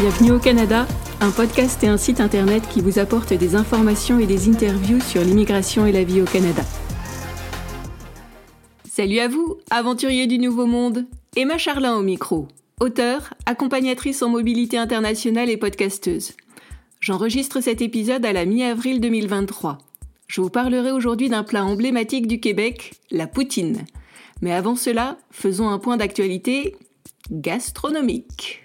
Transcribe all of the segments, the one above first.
Bienvenue au Canada, un podcast et un site internet qui vous apporte des informations et des interviews sur l'immigration et la vie au Canada. Salut à vous, aventuriers du Nouveau Monde Emma Charlin au micro, auteure, accompagnatrice en mobilité internationale et podcasteuse. J'enregistre cet épisode à la mi-avril 2023. Je vous parlerai aujourd'hui d'un plat emblématique du Québec, la poutine. Mais avant cela, faisons un point d'actualité gastronomique.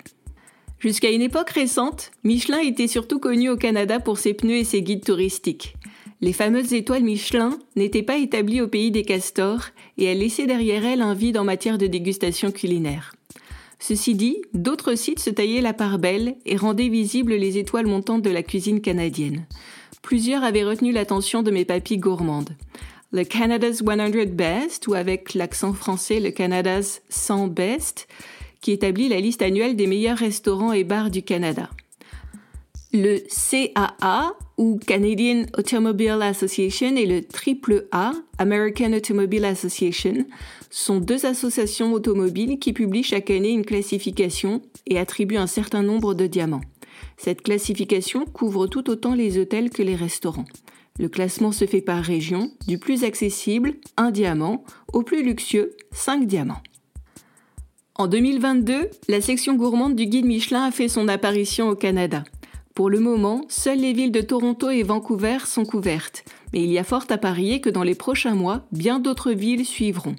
Jusqu'à une époque récente, Michelin était surtout connu au Canada pour ses pneus et ses guides touristiques. Les fameuses étoiles Michelin n'étaient pas établies au pays des castors et elles laissaient derrière elles un vide en matière de dégustation culinaire. Ceci dit, d'autres sites se taillaient la part belle et rendaient visibles les étoiles montantes de la cuisine canadienne. Plusieurs avaient retenu l'attention de mes papilles gourmandes. Le Canada's 100 Best, ou avec l'accent français le Canada's 100 Best, qui établit la liste annuelle des meilleurs restaurants et bars du Canada. Le CAA, ou Canadian Automobile Association, et le AAA, American Automobile Association, sont deux associations automobiles qui publient chaque année une classification et attribuent un certain nombre de diamants. Cette classification couvre tout autant les hôtels que les restaurants. Le classement se fait par région, du plus accessible, un diamant, au plus luxueux, 5 diamants. En 2022, la section gourmande du guide Michelin a fait son apparition au Canada. Pour le moment, seules les villes de Toronto et Vancouver sont couvertes, mais il y a fort à parier que dans les prochains mois, bien d'autres villes suivront.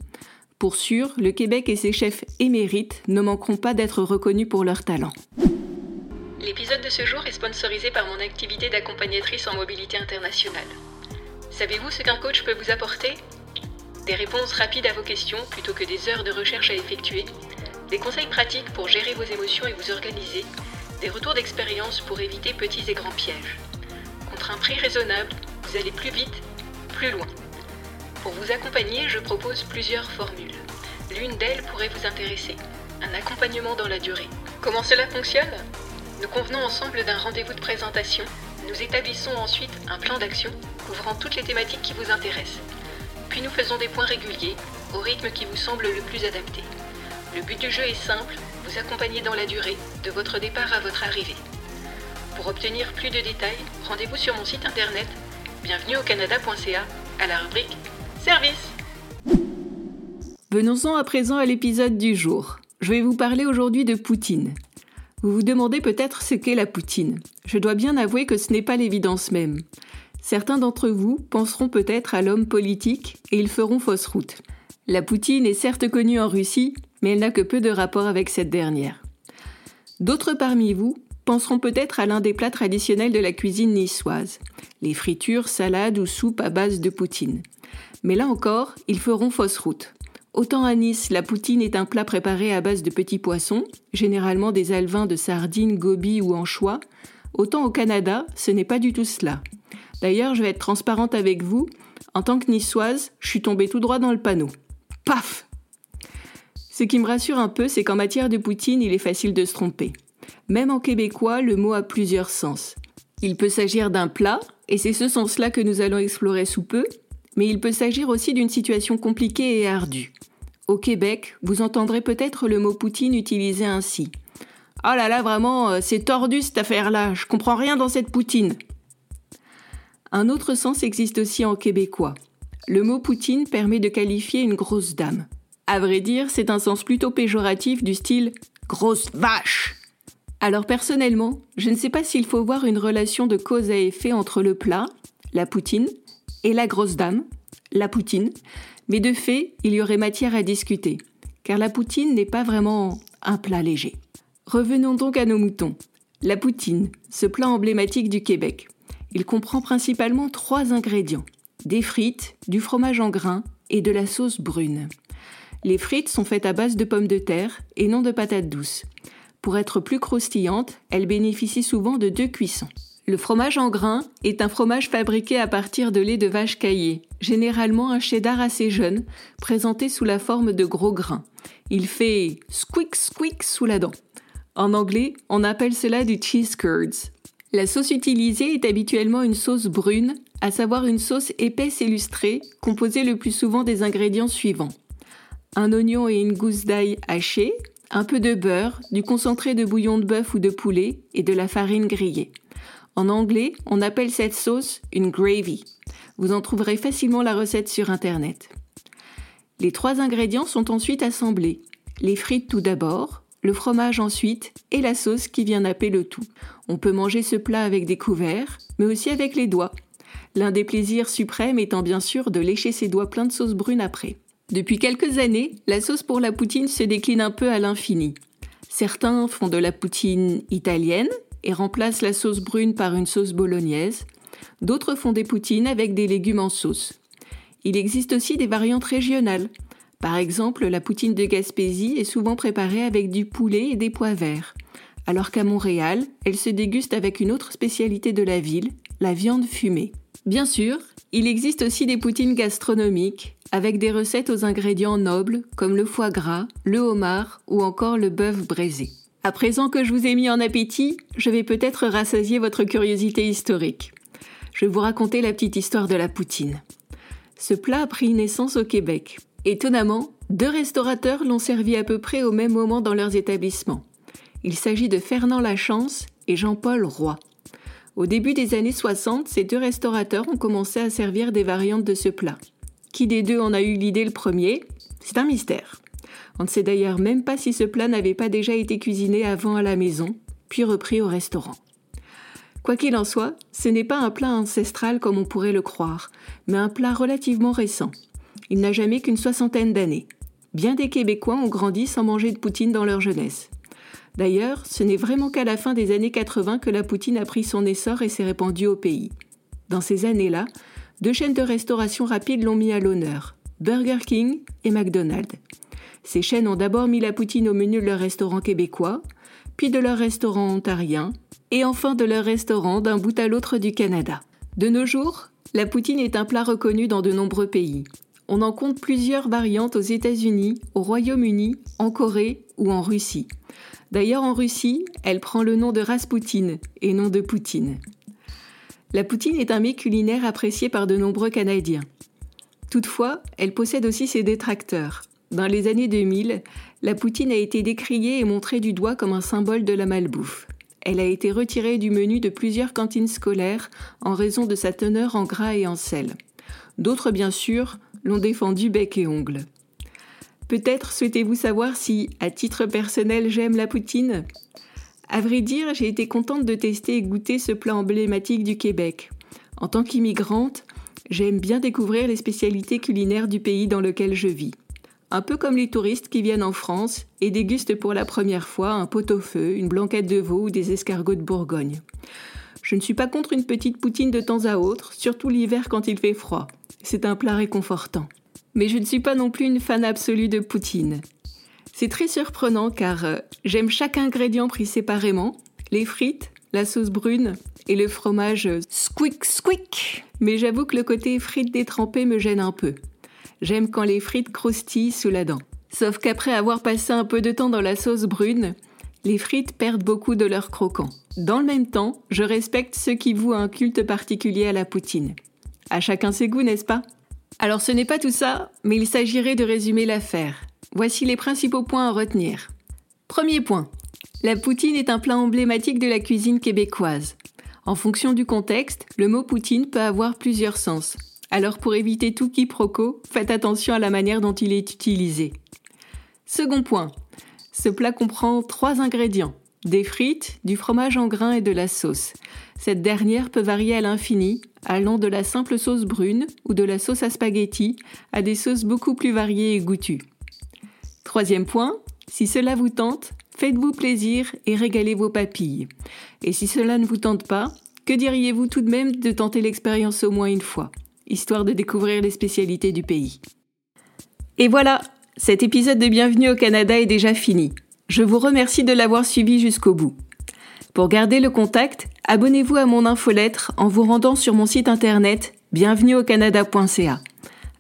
Pour sûr, le Québec et ses chefs émérites ne manqueront pas d'être reconnus pour leur talent. L'épisode de ce jour est sponsorisé par mon activité d'accompagnatrice en mobilité internationale. Savez-vous ce qu'un coach peut vous apporter? Des réponses rapides à vos questions plutôt que des heures de recherche à effectuer, des conseils pratiques pour gérer vos émotions et vous organiser, des retours d'expérience pour éviter petits et grands pièges. Contre un prix raisonnable, vous allez plus vite, plus loin. Pour vous accompagner, je propose plusieurs formules. L'une d'elles pourrait vous intéresser, un accompagnement dans la durée. Comment cela fonctionne? Nous convenons ensemble d'un rendez-vous de présentation. Nous établissons ensuite un plan d'action couvrant toutes les thématiques qui vous intéressent. Puis nous faisons des points réguliers au rythme qui vous semble le plus adapté. Le but du jeu est simple, vous accompagner dans la durée, de votre départ à votre arrivée. Pour obtenir plus de détails, rendez-vous sur mon site internet bienvenue au canada.ca à la rubrique Service. Venons-en à présent à l'épisode du jour. Je vais vous parler aujourd'hui de Poutine. Vous vous demandez peut-être ce qu'est la Poutine. Je dois bien avouer que ce n'est pas l'évidence même. Certains d'entre vous penseront peut-être à l'homme politique et ils feront fausse route. La Poutine est certes connue en Russie, mais elle n'a que peu de rapport avec cette dernière. D'autres parmi vous penseront peut-être à l'un des plats traditionnels de la cuisine niçoise, les fritures, salades ou soupes à base de poutine. Mais là encore, ils feront fausse route. Autant à Nice, la poutine est un plat préparé à base de petits poissons, généralement des alevins de sardines, gobies ou anchois, autant au Canada, ce n'est pas du tout cela. D'ailleurs, je vais être transparente avec vous, en tant que niçoise, je suis tombée tout droit dans le panneau. Paf ce qui me rassure un peu, c'est qu'en matière de poutine, il est facile de se tromper. Même en québécois, le mot a plusieurs sens. Il peut s'agir d'un plat, et c'est ce sens-là que nous allons explorer sous peu, mais il peut s'agir aussi d'une situation compliquée et ardue. Au Québec, vous entendrez peut-être le mot poutine utilisé ainsi. Oh là là, vraiment, euh, c'est tordu cette affaire-là, je comprends rien dans cette poutine. Un autre sens existe aussi en québécois. Le mot poutine permet de qualifier une grosse dame. À vrai dire, c'est un sens plutôt péjoratif du style grosse vache. Alors personnellement, je ne sais pas s'il faut voir une relation de cause à effet entre le plat, la poutine, et la grosse dame, la poutine, mais de fait, il y aurait matière à discuter, car la poutine n'est pas vraiment un plat léger. Revenons donc à nos moutons. La poutine, ce plat emblématique du Québec. Il comprend principalement trois ingrédients des frites, du fromage en grains et de la sauce brune. Les frites sont faites à base de pommes de terre et non de patates douces. Pour être plus croustillantes, elles bénéficient souvent de deux cuissons. Le fromage en grains est un fromage fabriqué à partir de lait de vache caillé, généralement un cheddar assez jeune, présenté sous la forme de gros grains. Il fait squeak squeak sous la dent. En anglais, on appelle cela du cheese curds. La sauce utilisée est habituellement une sauce brune, à savoir une sauce épaisse et lustrée, composée le plus souvent des ingrédients suivants un oignon et une gousse d'ail hachée, un peu de beurre, du concentré de bouillon de bœuf ou de poulet et de la farine grillée. En anglais, on appelle cette sauce une gravy. Vous en trouverez facilement la recette sur Internet. Les trois ingrédients sont ensuite assemblés. Les frites tout d'abord, le fromage ensuite et la sauce qui vient napper le tout. On peut manger ce plat avec des couverts, mais aussi avec les doigts. L'un des plaisirs suprêmes étant bien sûr de lécher ses doigts pleins de sauce brune après. Depuis quelques années, la sauce pour la poutine se décline un peu à l'infini. Certains font de la poutine italienne et remplacent la sauce brune par une sauce bolognaise. D'autres font des poutines avec des légumes en sauce. Il existe aussi des variantes régionales. Par exemple, la poutine de Gaspésie est souvent préparée avec du poulet et des pois verts, alors qu'à Montréal, elle se déguste avec une autre spécialité de la ville, la viande fumée. Bien sûr, il existe aussi des poutines gastronomiques, avec des recettes aux ingrédients nobles comme le foie gras, le homard ou encore le bœuf braisé. À présent que je vous ai mis en appétit, je vais peut-être rassasier votre curiosité historique. Je vais vous raconter la petite histoire de la poutine. Ce plat a pris naissance au Québec. Étonnamment, deux restaurateurs l'ont servi à peu près au même moment dans leurs établissements. Il s'agit de Fernand Lachance et Jean-Paul Roy. Au début des années 60, ces deux restaurateurs ont commencé à servir des variantes de ce plat. Qui des deux en a eu l'idée le premier? C'est un mystère. On ne sait d'ailleurs même pas si ce plat n'avait pas déjà été cuisiné avant à la maison, puis repris au restaurant. Quoi qu'il en soit, ce n'est pas un plat ancestral comme on pourrait le croire, mais un plat relativement récent. Il n'a jamais qu'une soixantaine d'années. Bien des Québécois ont grandi sans manger de poutine dans leur jeunesse. D'ailleurs, ce n'est vraiment qu'à la fin des années 80 que la poutine a pris son essor et s'est répandue au pays. Dans ces années-là, deux chaînes de restauration rapide l'ont mis à l'honneur, Burger King et McDonald's. Ces chaînes ont d'abord mis la poutine au menu de leur restaurant québécois, puis de leur restaurant ontarien, et enfin de leur restaurant d'un bout à l'autre du Canada. De nos jours, la poutine est un plat reconnu dans de nombreux pays. On en compte plusieurs variantes aux États-Unis, au Royaume-Uni, en Corée ou en Russie. D'ailleurs, en Russie, elle prend le nom de Raspoutine et non de Poutine. La poutine est un mets culinaire apprécié par de nombreux Canadiens. Toutefois, elle possède aussi ses détracteurs. Dans les années 2000, la poutine a été décriée et montrée du doigt comme un symbole de la malbouffe. Elle a été retirée du menu de plusieurs cantines scolaires en raison de sa teneur en gras et en sel. D'autres, bien sûr, l'ont défendue bec et ongle. Peut-être souhaitez-vous savoir si, à titre personnel, j'aime la poutine? À vrai dire, j'ai été contente de tester et goûter ce plat emblématique du Québec. En tant qu'immigrante, j'aime bien découvrir les spécialités culinaires du pays dans lequel je vis. Un peu comme les touristes qui viennent en France et dégustent pour la première fois un pot-au-feu, une blanquette de veau ou des escargots de Bourgogne. Je ne suis pas contre une petite poutine de temps à autre, surtout l'hiver quand il fait froid. C'est un plat réconfortant mais je ne suis pas non plus une fan absolue de poutine. C'est très surprenant car euh, j'aime chaque ingrédient pris séparément, les frites, la sauce brune et le fromage euh, squeak squeak. Mais j'avoue que le côté frites détrempées me gêne un peu. J'aime quand les frites croustillent sous la dent. Sauf qu'après avoir passé un peu de temps dans la sauce brune, les frites perdent beaucoup de leur croquant. Dans le même temps, je respecte ceux qui vouent un culte particulier à la poutine. À chacun ses goûts, n'est-ce pas? Alors ce n'est pas tout ça, mais il s'agirait de résumer l'affaire. Voici les principaux points à retenir. Premier point. La poutine est un plat emblématique de la cuisine québécoise. En fonction du contexte, le mot poutine peut avoir plusieurs sens. Alors pour éviter tout quiproquo, faites attention à la manière dont il est utilisé. Second point. Ce plat comprend trois ingrédients. Des frites, du fromage en grains et de la sauce. Cette dernière peut varier à l'infini, allant de la simple sauce brune ou de la sauce à spaghetti à des sauces beaucoup plus variées et goûtues. Troisième point, si cela vous tente, faites-vous plaisir et régalez vos papilles. Et si cela ne vous tente pas, que diriez-vous tout de même de tenter l'expérience au moins une fois, histoire de découvrir les spécialités du pays? Et voilà, cet épisode de Bienvenue au Canada est déjà fini. Je vous remercie de l'avoir suivi jusqu'au bout. Pour garder le contact, abonnez-vous à mon infolettre en vous rendant sur mon site internet bienvenueaucanada.ca.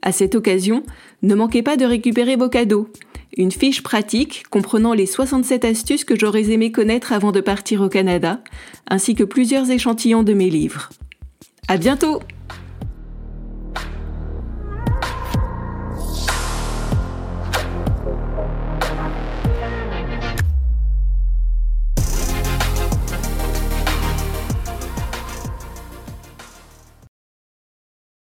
À cette occasion, ne manquez pas de récupérer vos cadeaux. Une fiche pratique comprenant les 67 astuces que j'aurais aimé connaître avant de partir au Canada, ainsi que plusieurs échantillons de mes livres. À bientôt!